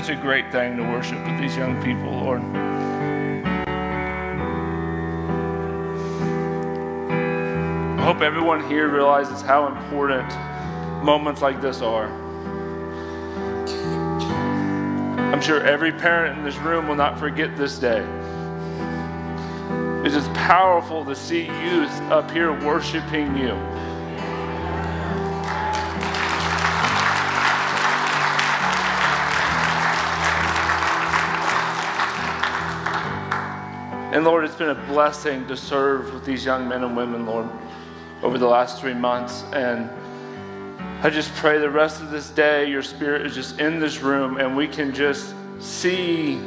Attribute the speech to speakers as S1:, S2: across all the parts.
S1: such a great thing to worship with these young people, Lord. I hope everyone here realizes how important moments like this are. I'm sure every parent in this room will not forget this day. It is powerful to see youth up here worshiping you. And Lord, it's been a blessing to serve with these young men and women, Lord, over the last three months. And I just pray the rest of this day, your spirit is just in this room and we can just see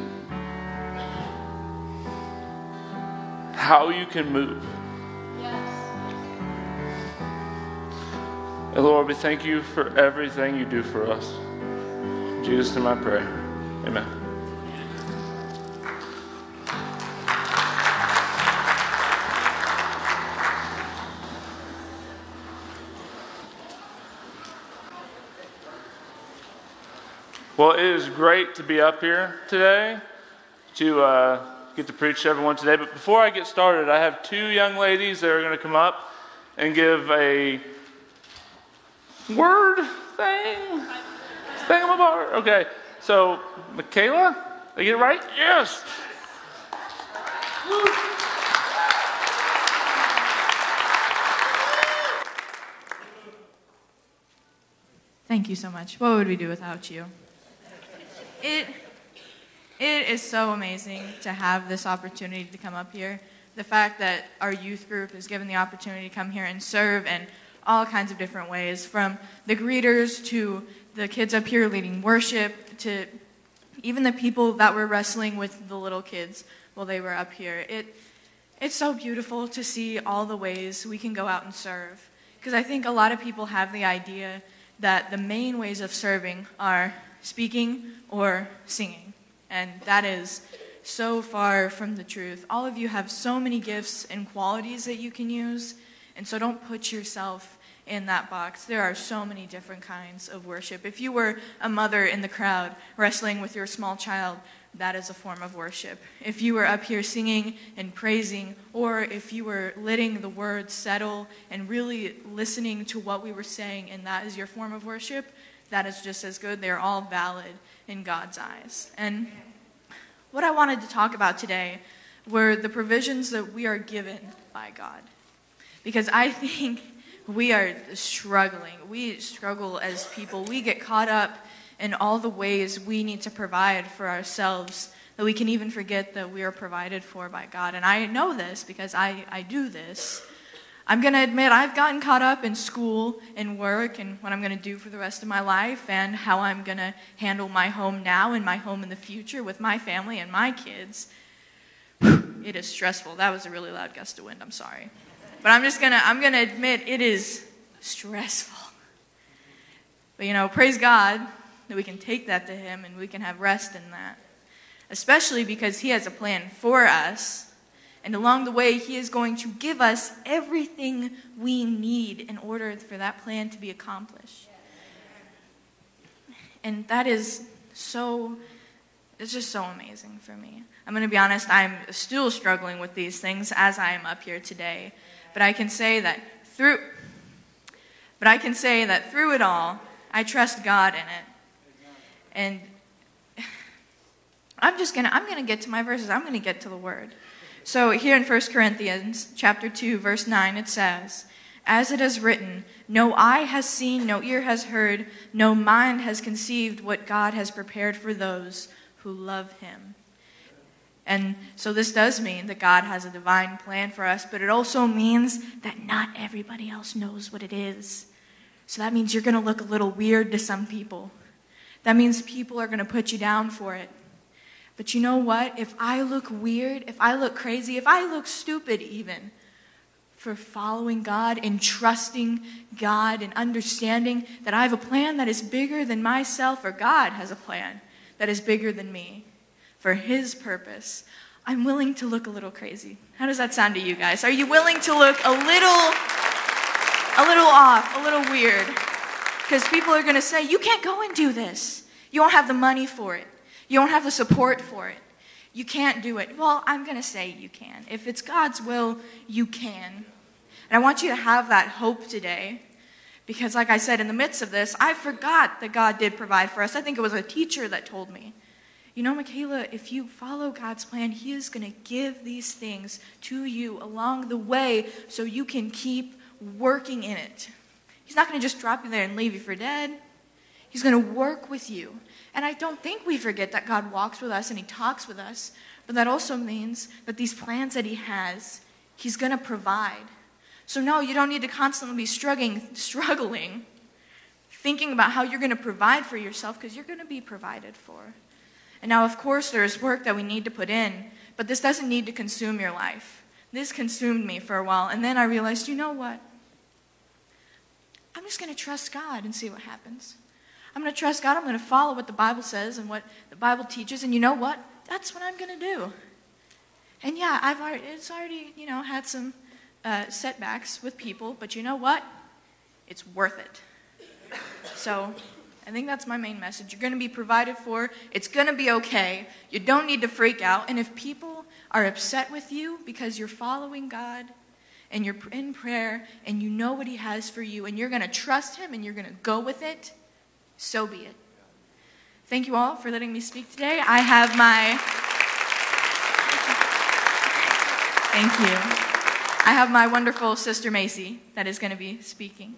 S1: how you can move. Yes. And Lord, we thank you for everything you do for us. In Jesus' in my prayer. Amen. Well, it is great to be up here today to uh, get to preach to everyone today. But before I get started, I have two young ladies that are going to come up and give a word thing. Thing about Okay, so Michaela, did I get it right? Yes.
S2: Thank you so much. What would we do without you? It it is so amazing to have this opportunity to come up here. The fact that our youth group is given the opportunity to come here and serve in all kinds of different ways, from the greeters to the kids up here leading worship to even the people that were wrestling with the little kids while they were up here. It it's so beautiful to see all the ways we can go out and serve. Because I think a lot of people have the idea that the main ways of serving are speaking or singing. And that is so far from the truth. All of you have so many gifts and qualities that you can use, and so don't put yourself in that box. There are so many different kinds of worship. If you were a mother in the crowd wrestling with your small child, that is a form of worship. If you were up here singing and praising, or if you were letting the words settle and really listening to what we were saying, and that is your form of worship, that is just as good. They're all valid in God's eyes. And what I wanted to talk about today were the provisions that we are given by God. Because I think we are struggling. We struggle as people. We get caught up in all the ways we need to provide for ourselves that we can even forget that we are provided for by God. And I know this because I, I do this. I'm going to admit I've gotten caught up in school and work and what I'm going to do for the rest of my life and how I'm going to handle my home now and my home in the future with my family and my kids. It is stressful. That was a really loud gust of wind. I'm sorry. But I'm just going to I'm going to admit it is stressful. But you know, praise God that we can take that to him and we can have rest in that. Especially because he has a plan for us and along the way, He is going to give us everything we need in order for that plan to be accomplished. And that is so, it's just so amazing for me. I'm going to be honest, I'm still struggling with these things as I am up here today. But I can say that through, but I can say that through it all, I trust God in it. And I'm just going to, I'm going to get to my verses. I'm going to get to the word. So here in 1 Corinthians chapter 2 verse 9 it says, as it is written, no eye has seen, no ear has heard, no mind has conceived what God has prepared for those who love him. And so this does mean that God has a divine plan for us, but it also means that not everybody else knows what it is. So that means you're going to look a little weird to some people. That means people are going to put you down for it. But you know what? If I look weird, if I look crazy, if I look stupid even for following God and trusting God and understanding that I have a plan that is bigger than myself, or God has a plan that is bigger than me for His purpose, I'm willing to look a little crazy. How does that sound to you guys? Are you willing to look a little, a little off, a little weird? Because people are going to say, you can't go and do this. You don't have the money for it. You don't have the support for it. You can't do it. Well, I'm going to say you can. If it's God's will, you can. And I want you to have that hope today. Because, like I said, in the midst of this, I forgot that God did provide for us. I think it was a teacher that told me. You know, Michaela, if you follow God's plan, He is going to give these things to you along the way so you can keep working in it. He's not going to just drop you there and leave you for dead. He's going to work with you. And I don't think we forget that God walks with us and He talks with us, but that also means that these plans that He has, He's going to provide. So, no, you don't need to constantly be struggling, struggling thinking about how you're going to provide for yourself because you're going to be provided for. And now, of course, there's work that we need to put in, but this doesn't need to consume your life. This consumed me for a while, and then I realized, you know what? I'm just going to trust God and see what happens. I'm going to trust God. I'm going to follow what the Bible says and what the Bible teaches. And you know what? That's what I'm going to do. And yeah, I've already, it's already, you know, had some uh, setbacks with people, but you know what? It's worth it. So I think that's my main message. You're going to be provided for. It's going to be okay. You don't need to freak out. And if people are upset with you because you're following God and you're in prayer and you know what He has for you and you're going to trust Him and you're going to go with it, so be it. Thank you all for letting me speak today. I have my. Thank you. I have my wonderful sister Macy that is going to be speaking.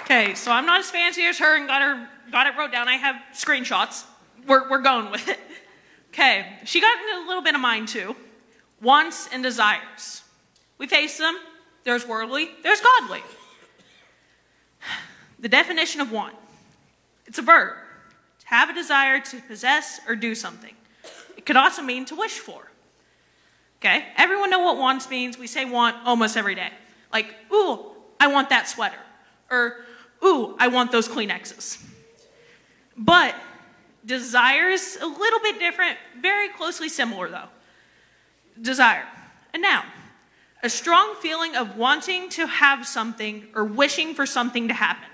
S3: Okay, so I'm not as fancy as her and got her got it wrote down. I have screenshots. We're, we're going with it. Okay, she got into a little bit of mine too. Wants and desires. We face them. There's worldly, there's godly. The definition of want. It's a verb to have a desire to possess or do something. It could also mean to wish for. Okay? Everyone know what wants means. We say want almost every day. Like, ooh, I want that sweater. Or, ooh, I want those Kleenexes. But desire is a little bit different, very closely similar though. Desire, a noun. A strong feeling of wanting to have something or wishing for something to happen.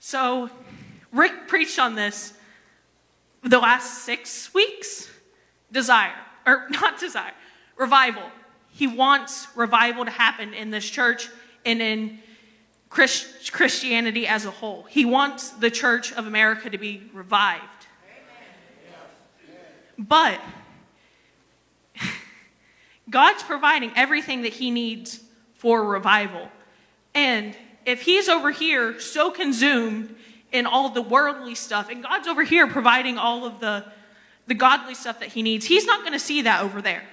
S3: So, Rick preached on this the last six weeks. Desire, or not desire, revival. He wants revival to happen in this church and in Christ- Christianity as a whole. He wants the church of America to be revived. But God's providing everything that he needs for revival. And if he's over here so consumed in all the worldly stuff, and God's over here providing all of the, the godly stuff that he needs. He's not going to see that over there.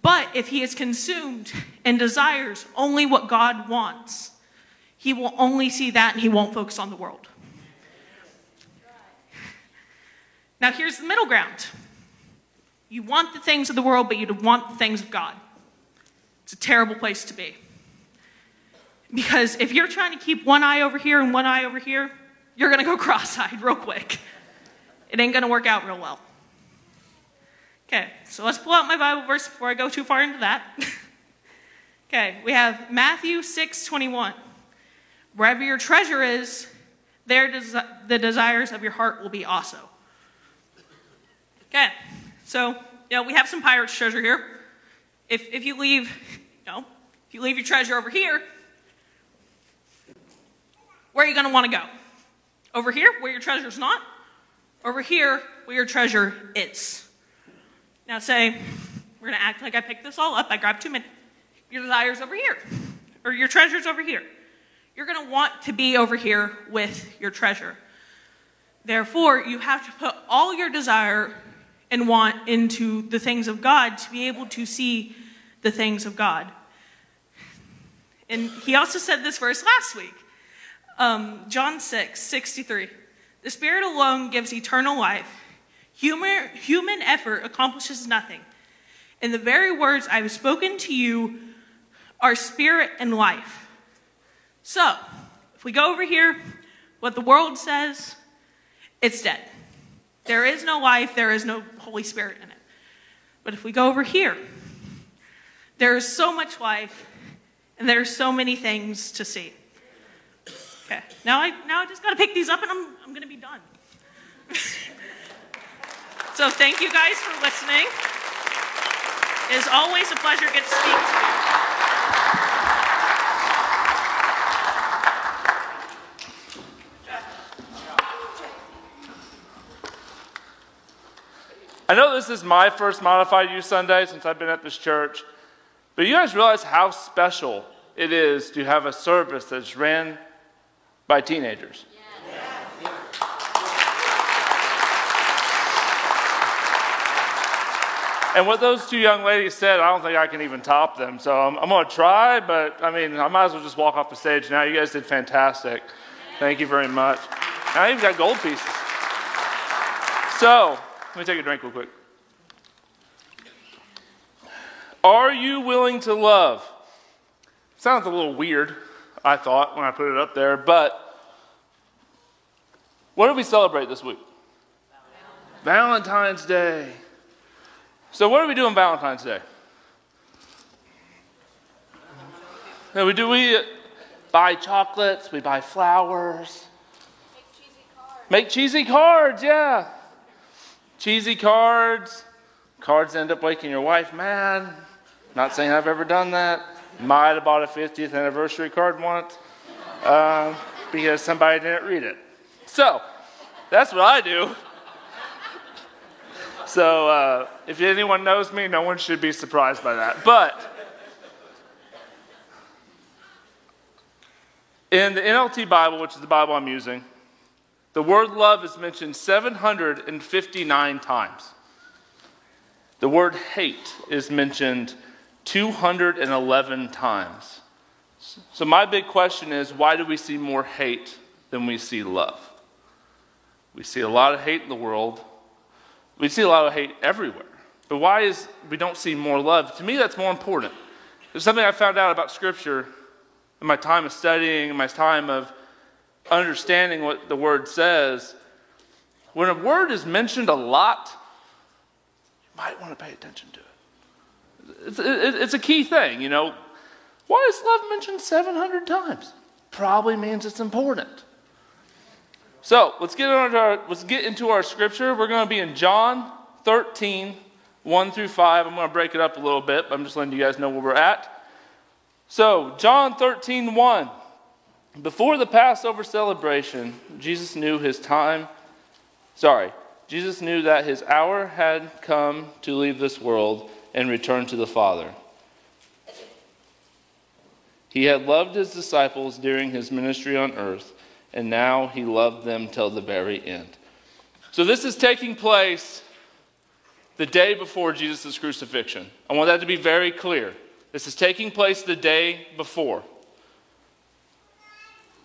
S3: But if he is consumed and desires only what God wants, he will only see that and he won't focus on the world. Now, here's the middle ground you want the things of the world, but you don't want the things of God. It's a terrible place to be. Because if you're trying to keep one eye over here and one eye over here, you're going to go cross eyed real quick. It ain't going to work out real well. Okay, so let's pull out my Bible verse before I go too far into that. okay, we have Matthew 6 21. Wherever your treasure is, there des- the desires of your heart will be also. Okay, so you know we have some pirate's treasure here. If if you leave, you know, if you leave your treasure over here, where are you going to want to go? Over here, where your treasure's not. Over here, where your treasure is. Now say, we're going to act like I picked this all up. I grabbed two minutes. Your desire's over here, or your treasure's over here. You're going to want to be over here with your treasure. Therefore, you have to put all your desire and want into the things of God to be able to see the things of God. And he also said this verse last week. Um, John 6, 63. The Spirit alone gives eternal life. Human, human effort accomplishes nothing. And the very words I have spoken to you are spirit and life. So, if we go over here, what the world says, it's dead. There is no life, there is no Holy Spirit in it. But if we go over here, there is so much life And there's so many things to see. Okay, now I, now I just got to pick these up and I'm, I'm to be done. so thank you guys for listening. It is always a pleasure to get to speak to you.
S1: I know this is my first Modified Youth Sunday since I've been at this church, but you guys realize how special it is to have a service that's ran by teenagers. And what those two young ladies said, I don't think I can even top them. So I'm, I'm going to try, but I mean, I might as well just walk off the stage now. You guys did fantastic. Thank you very much. I even got gold pieces. So, let me take a drink real quick. Are you willing to love? Sounds a little weird, I thought, when I put it up there, but what do we celebrate this week? Valentine's Day. So, what do we do on Valentine's Day? Now, we do we uh, buy chocolates, we buy flowers,
S4: Make cheesy cards.
S1: make cheesy cards, yeah. Cheesy cards. Cards end up waking your wife mad. Not saying I've ever done that. Might have bought a 50th anniversary card once um, because somebody didn't read it. So, that's what I do. So, uh, if anyone knows me, no one should be surprised by that. But in the NLT Bible, which is the Bible I'm using, the word love is mentioned 759 times. The word hate is mentioned 211 times. So, my big question is why do we see more hate than we see love? We see a lot of hate in the world. We see a lot of hate everywhere. But why is we don't see more love? To me, that's more important. There's something I found out about Scripture in my time of studying, in my time of understanding what the word says. When a word is mentioned a lot, you might want to pay attention to it. It's, it, it's a key thing, you know. Why is love mentioned 700 times? Probably means it's important. So let's get, into our, let's get into our scripture. We're going to be in John 13, 1 through 5. I'm going to break it up a little bit, but I'm just letting you guys know where we're at. So, John 13, 1. Before the Passover celebration, Jesus knew his time. Sorry, Jesus knew that his hour had come to leave this world and return to the Father. He had loved his disciples during his ministry on earth, and now he loved them till the very end. So, this is taking place the day before Jesus' crucifixion. I want that to be very clear. This is taking place the day before.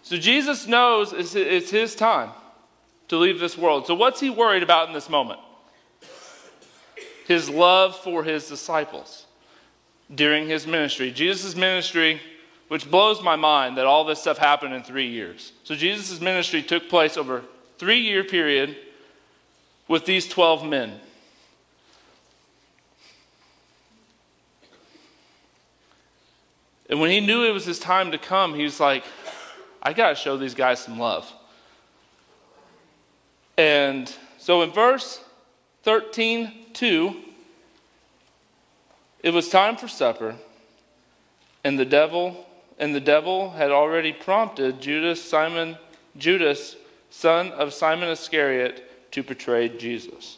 S1: So, Jesus knows it's his time to leave this world. So, what's he worried about in this moment? His love for his disciples during his ministry. Jesus' ministry which blows my mind that all this stuff happened in three years. So Jesus' ministry took place over a three year period with these 12 men. And when he knew it was his time to come, he was like, I got to show these guys some love. And so in verse 13, 2, it was time for supper, and the devil and the devil had already prompted Judas Simon Judas son of Simon Iscariot to betray Jesus.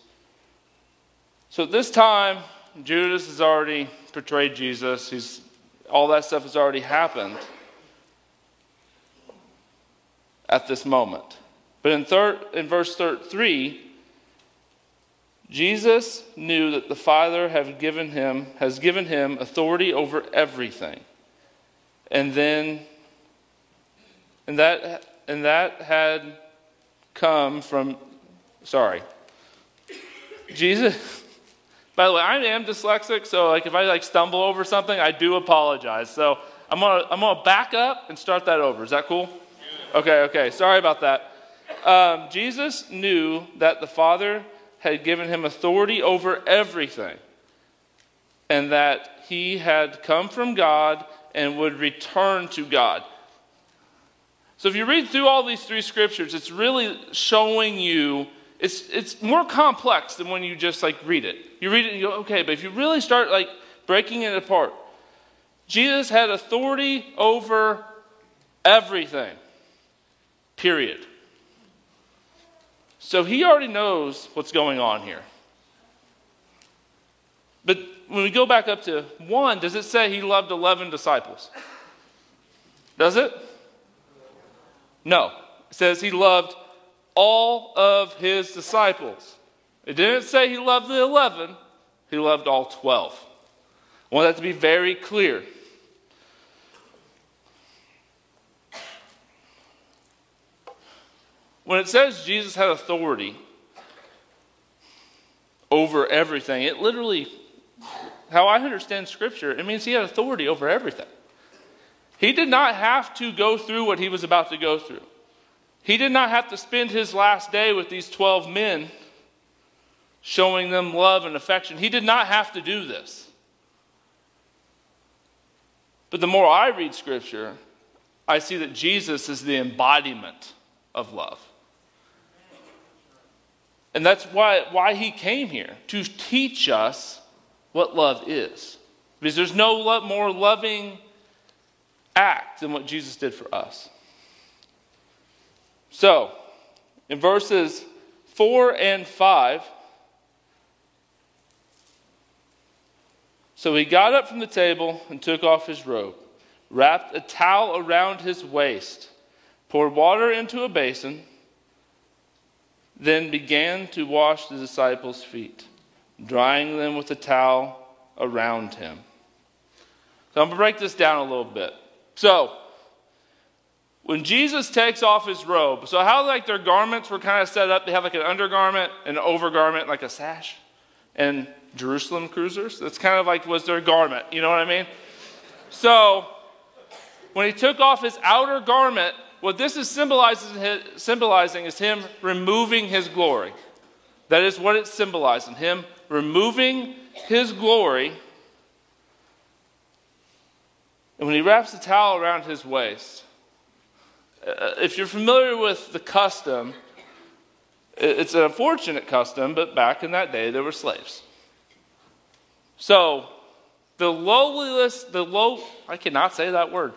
S1: So at this time Judas has already betrayed Jesus. He's all that stuff has already happened at this moment. But in third in verse 3 Jesus knew that the Father have given him has given him authority over everything. And then and that and that had come from sorry. Jesus by the way i am dyslexic so like if i like stumble over something i do apologize. So i'm gonna i'm gonna back up and start that over. Is that cool okay okay sorry about that um, jesus knew that the father had given him authority over everything and that he had come from god and would return to God. So if you read through all these three scriptures, it's really showing you it's it's more complex than when you just like read it. You read it and you go, okay, but if you really start like breaking it apart, Jesus had authority over everything. Period. So he already knows what's going on here. But when we go back up to 1, does it say he loved 11 disciples? Does it? No. It says he loved all of his disciples. It didn't say he loved the 11, he loved all 12. I want that to be very clear. When it says Jesus had authority over everything, it literally, how I understand Scripture, it means he had authority over everything. He did not have to go through what he was about to go through. He did not have to spend his last day with these 12 men showing them love and affection. He did not have to do this. But the more I read Scripture, I see that Jesus is the embodiment of love. And that's why, why he came here, to teach us what love is. Because there's no more loving act than what Jesus did for us. So, in verses 4 and 5, so he got up from the table and took off his robe, wrapped a towel around his waist, poured water into a basin then began to wash the disciples' feet, drying them with a towel around him. So I'm going to break this down a little bit. So, when Jesus takes off his robe, so how like their garments were kind of set up, they have like an undergarment, an overgarment, like a sash, and Jerusalem cruisers. That's kind of like was their garment. You know what I mean? So, when he took off his outer garment, what this is symbolizing is him removing his glory. That is what it's symbolizing him removing his glory. And when he wraps the towel around his waist, uh, if you're familiar with the custom, it's an unfortunate custom, but back in that day there were slaves. So, the lowliest, the low, I cannot say that word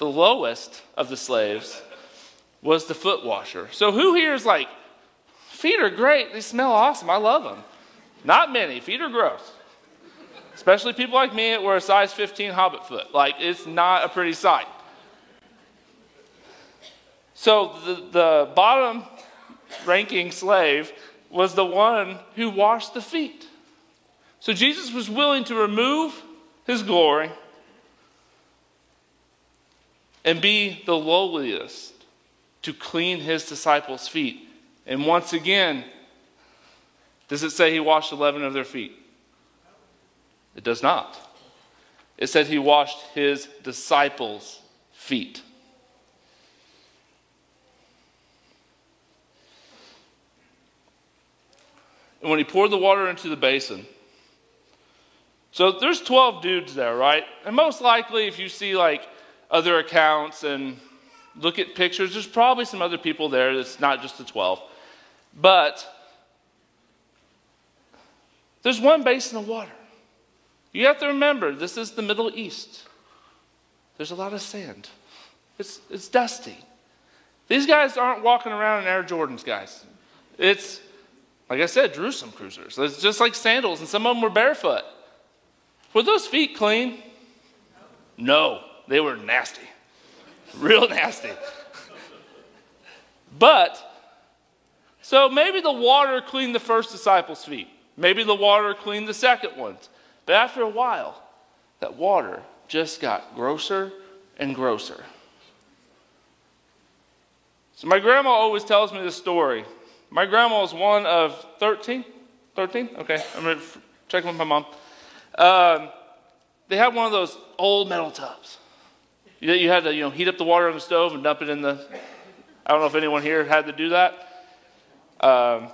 S1: the lowest of the slaves was the foot washer. So who here is like, feet are great, they smell awesome, I love them. Not many, feet are gross. Especially people like me that wear a size 15 hobbit foot. Like, it's not a pretty sight. So the, the bottom ranking slave was the one who washed the feet. So Jesus was willing to remove his glory and be the lowliest to clean his disciples' feet. And once again, does it say he washed 11 of their feet? It does not. It said he washed his disciples' feet. And when he poured the water into the basin, so there's 12 dudes there, right? And most likely, if you see like other accounts and look at pictures, there's probably some other people there It's not just the 12. But there's one basin of water. You have to remember, this is the Middle East. There's a lot of sand, it's, it's dusty. These guys aren't walking around in Air Jordans, guys. It's, like I said, Jerusalem cruisers. It's just like sandals, and some of them were barefoot. Were those feet clean? No. They were nasty, real nasty. But, so maybe the water cleaned the first disciples' feet. Maybe the water cleaned the second ones. But after a while, that water just got grosser and grosser. So my grandma always tells me this story. My grandma was one of 13. 13? Okay, I'm going to check with my mom. Um, they had one of those old metal tubs. You, you had to you know, heat up the water on the stove and dump it in the. I don't know if anyone here had to do that. Um,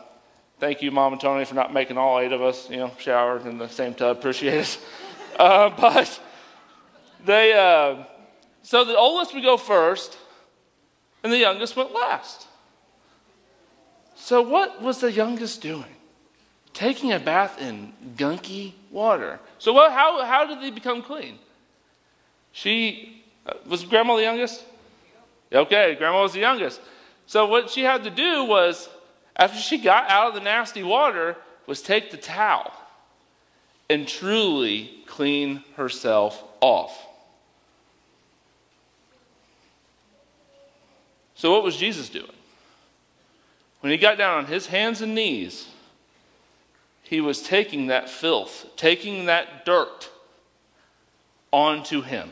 S1: thank you, Mom and Tony, for not making all eight of us, you know, shower in the same tub. Appreciate it. Uh, but they, uh, so the oldest would go first, and the youngest went last. So, what was the youngest doing? Taking a bath in gunky water. So, what, how, how did they become clean? She uh, was grandma the youngest? Okay, grandma was the youngest. So, what she had to do was, after she got out of the nasty water, was take the towel and truly clean herself off. So, what was Jesus doing? When he got down on his hands and knees, he was taking that filth, taking that dirt onto him.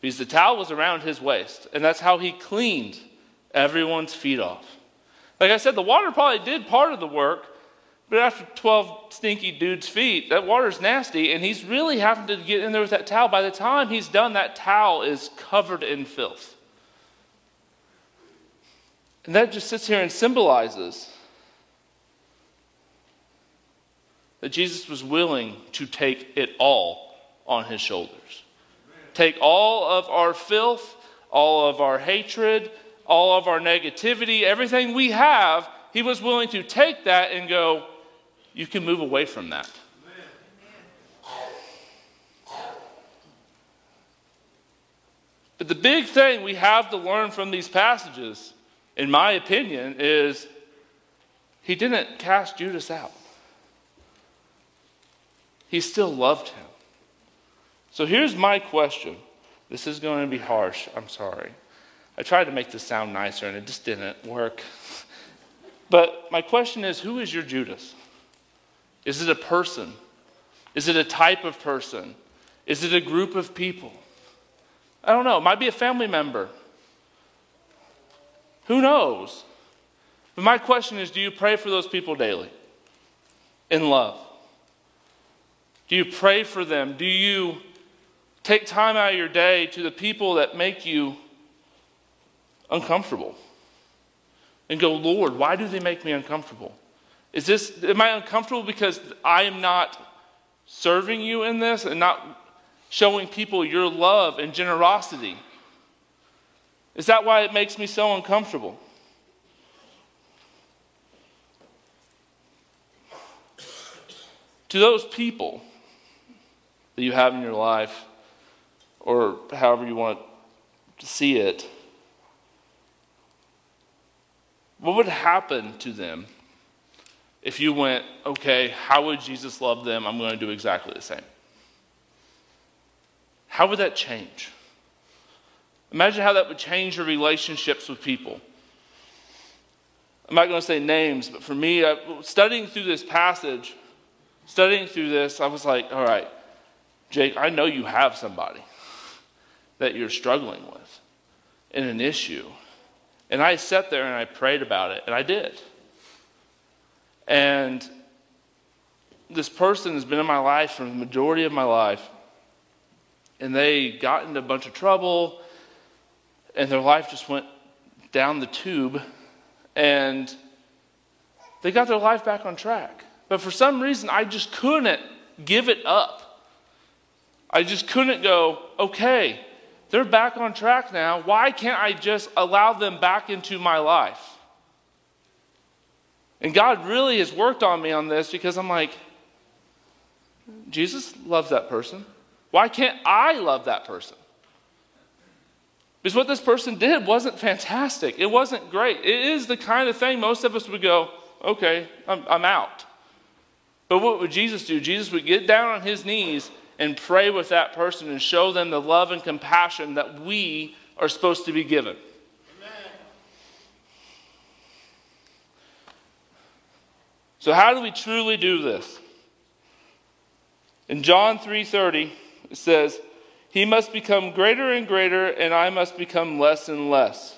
S1: Because the towel was around his waist, and that's how he cleaned everyone's feet off. Like I said, the water probably did part of the work, but after 12 stinky dudes' feet, that water's nasty, and he's really having to get in there with that towel. By the time he's done, that towel is covered in filth. And that just sits here and symbolizes that Jesus was willing to take it all on his shoulders. Take all of our filth, all of our hatred, all of our negativity, everything we have, he was willing to take that and go, you can move away from that. But the big thing we have to learn from these passages in my opinion, is he didn't cast Judas out. He still loved him. So here's my question. This is going to be harsh. I'm sorry. I tried to make this sound nicer and it just didn't work. But my question is who is your Judas? Is it a person? Is it a type of person? Is it a group of people? I don't know. It might be a family member. Who knows? But my question is do you pray for those people daily in love? Do you pray for them? Do you take time out of your day to the people that make you uncomfortable? And go, Lord, why do they make me uncomfortable? Is this, am I uncomfortable because I am not serving you in this and not showing people your love and generosity? Is that why it makes me so uncomfortable? To those people that you have in your life, or however you want to see it, what would happen to them if you went, okay, how would Jesus love them? I'm going to do exactly the same. How would that change? Imagine how that would change your relationships with people. I'm not going to say names, but for me, studying through this passage, studying through this, I was like, all right, Jake, I know you have somebody that you're struggling with in an issue. And I sat there and I prayed about it, and I did. And this person has been in my life for the majority of my life, and they got into a bunch of trouble and their life just went down the tube and they got their life back on track. But for some reason, I just couldn't give it up. I just couldn't go, okay, they're back on track now. Why can't I just allow them back into my life? And God really has worked on me on this because I'm like, Jesus loves that person. Why can't I love that person? Because what this person did wasn't fantastic. It wasn't great. It is the kind of thing most of us would go, okay, I'm, I'm out. But what would Jesus do? Jesus would get down on his knees and pray with that person and show them the love and compassion that we are supposed to be given. So how do we truly do this? In John 3:30 it says, he must become greater and greater, and I must become less and less.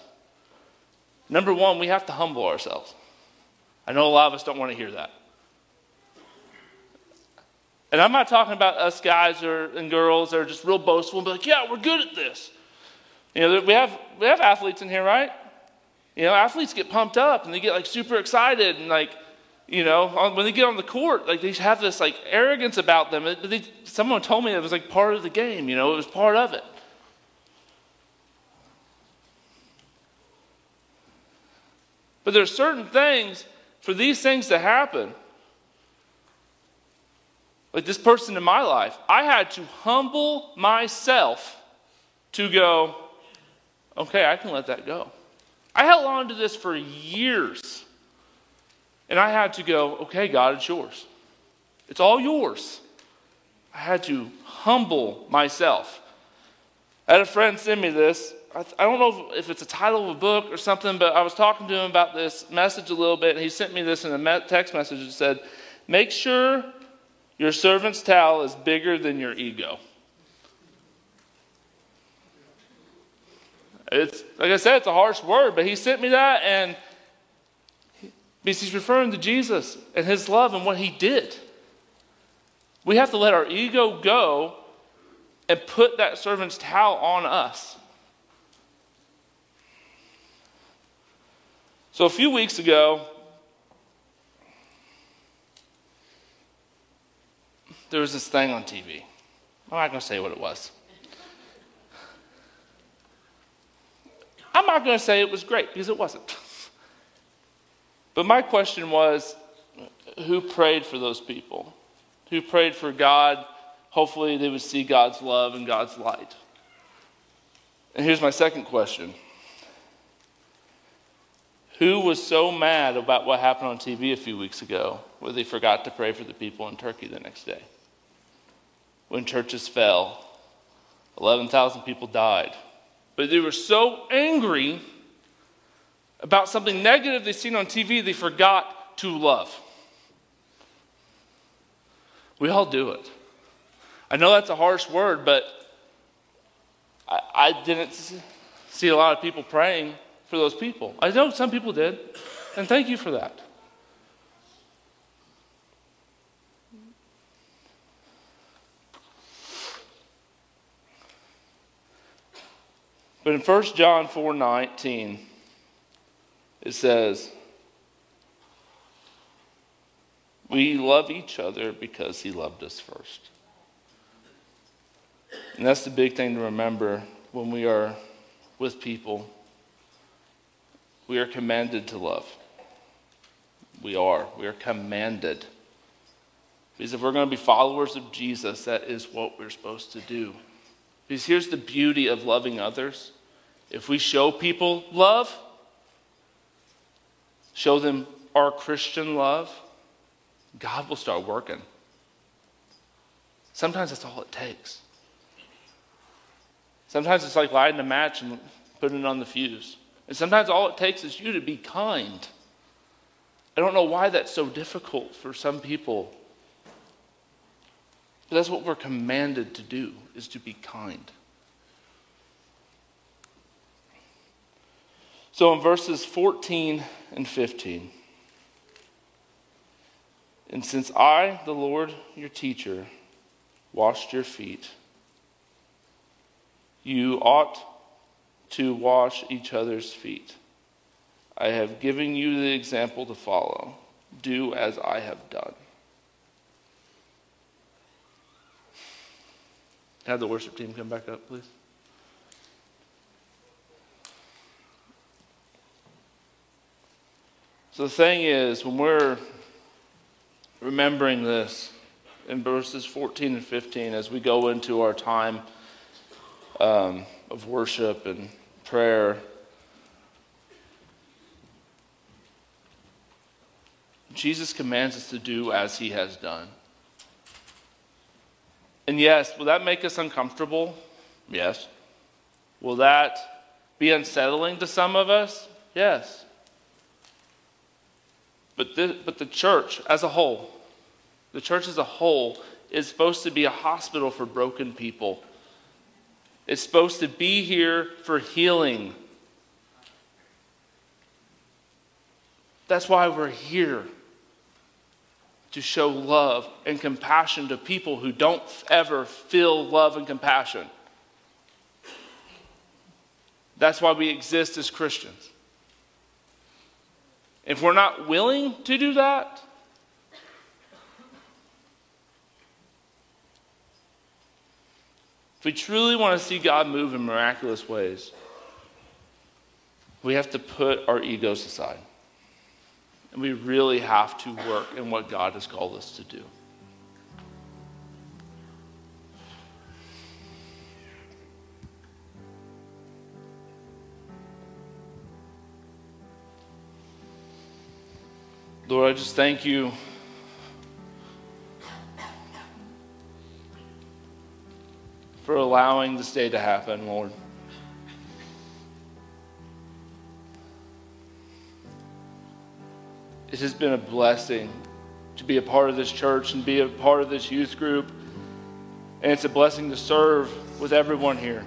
S1: Number one, we have to humble ourselves. I know a lot of us don't want to hear that. And I'm not talking about us guys or, and girls that are just real boastful and be like, yeah, we're good at this. You know, we have, we have athletes in here, right? You know, athletes get pumped up and they get like super excited and like, you know, on, when they get on the court, like they have this like arrogance about them. It- they- someone told me it was like part of the game, you know, it was part of it. But there's certain things for these things to happen. Like this person in my life, I had to humble myself to go, okay, I can let that go. I held on to this for years. And I had to go, okay, God, it's yours. It's all yours. I had to humble myself. I had a friend send me this. I, I don't know if, if it's a title of a book or something, but I was talking to him about this message a little bit, and he sent me this in a me- text message that said, Make sure your servant's towel is bigger than your ego. It's like I said, it's a harsh word, but he sent me that, and he's referring to Jesus and his love and what he did. We have to let our ego go and put that servant's towel on us. So a few weeks ago, there was this thing on TV. I'm not going to say what it was. I'm not going to say it was great because it wasn't. But my question was who prayed for those people? Who prayed for God? Hopefully, they would see God's love and God's light. And here's my second question Who was so mad about what happened on TV a few weeks ago where they forgot to pray for the people in Turkey the next day? When churches fell, 11,000 people died. But they were so angry about something negative they've seen on TV, they forgot to love. We all do it. I know that's a harsh word, but I, I didn't see a lot of people praying for those people. I know some people did, and thank you for that. But in 1 John 4 19, it says, We love each other because he loved us first. And that's the big thing to remember when we are with people. We are commanded to love. We are. We are commanded. Because if we're going to be followers of Jesus, that is what we're supposed to do. Because here's the beauty of loving others. If we show people love, show them our Christian love, God will start working. Sometimes that's all it takes. Sometimes it's like lighting a match and putting it on the fuse. And sometimes all it takes is you to be kind. I don't know why that's so difficult for some people. But that's what we're commanded to do is to be kind. So in verses 14 and 15, and since I, the Lord your teacher, washed your feet, you ought to wash each other's feet. I have given you the example to follow. Do as I have done. Have the worship team come back up, please. So the thing is, when we're remembering this in verses 14 and 15 as we go into our time um, of worship and prayer, Jesus commands us to do as he has done. And yes, will that make us uncomfortable? Yes. Will that be unsettling to some of us? Yes. But the, but the church as a whole, the church as a whole, is supposed to be a hospital for broken people. It's supposed to be here for healing. That's why we're here to show love and compassion to people who don't ever feel love and compassion. That's why we exist as Christians. If we're not willing to do that, if we truly want to see God move in miraculous ways, we have to put our egos aside. And we really have to work in what God has called us to do. Lord, I just thank you. For allowing this day to happen, Lord. It has been a blessing to be a part of this church and be a part of this youth group. And it's a blessing to serve with everyone here.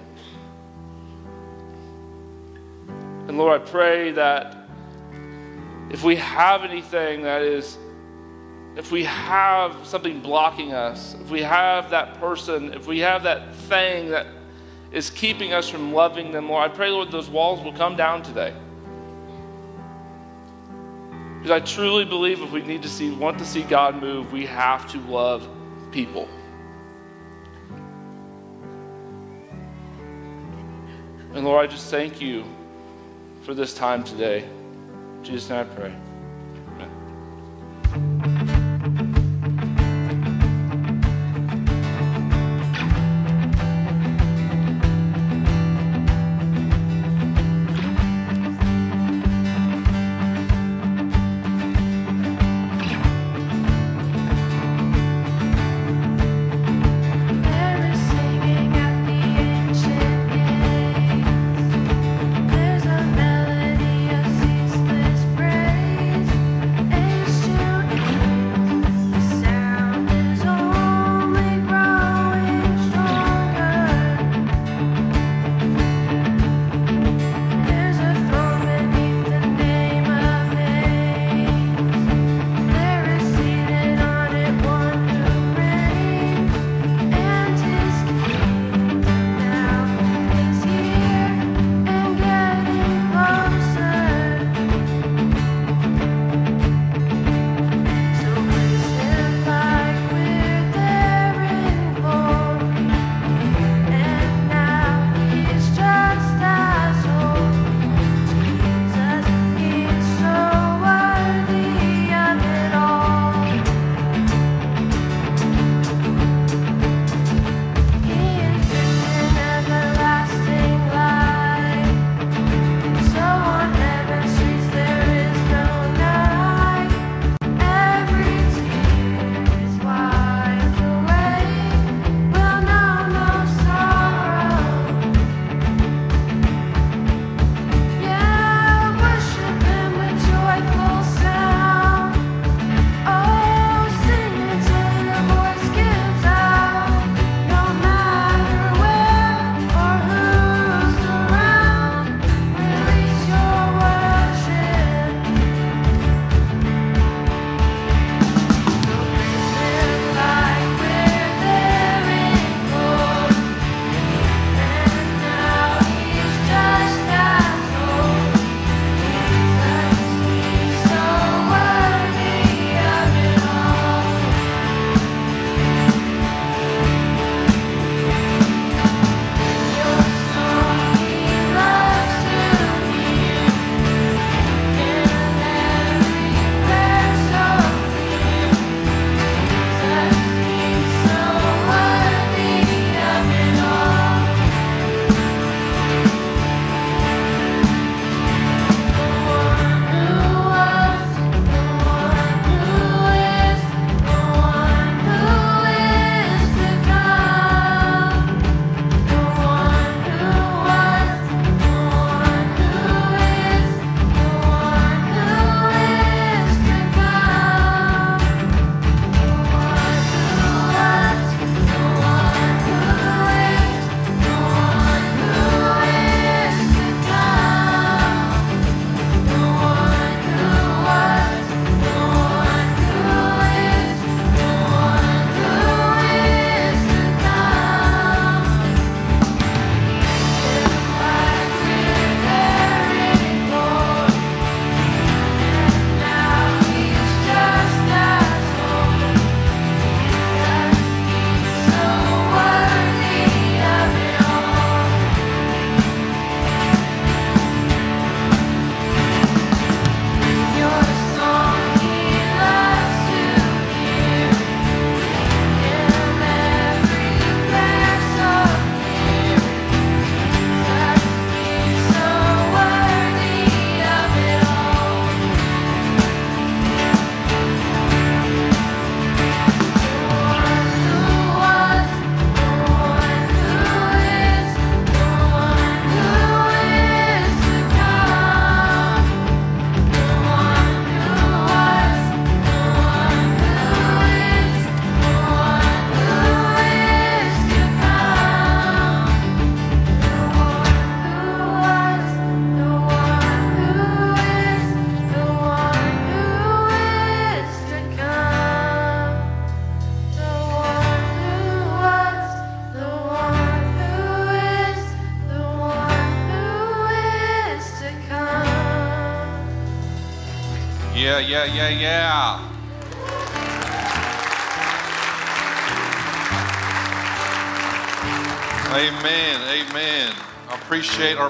S1: And Lord, I pray that if we have anything that is, if we have something blocking us, if we have that person, if we have that thing that is keeping us from loving them, Lord, I pray, Lord, those walls will come down today. Because I truly believe if we need to see, want to see God move, we have to love people. And Lord, I just thank you for this time today. Jesus' and I pray.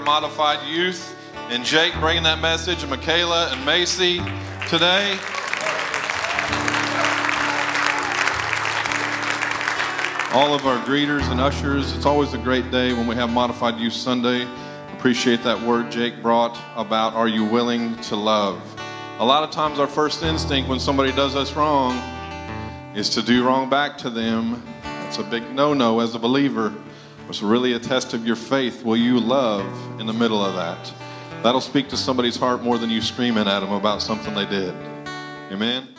S5: Modified youth and Jake bringing that message, and Michaela and Macy today. All of our greeters and ushers, it's always a great day when we have Modified Youth Sunday. Appreciate that word Jake brought about are you willing to love? A lot of times, our first instinct when somebody does us wrong is to do wrong back to them. That's a big no no as a believer. It's really a test of your faith. Will you love in the middle of that? That'll speak to somebody's heart more than you screaming at them about something they did. Amen.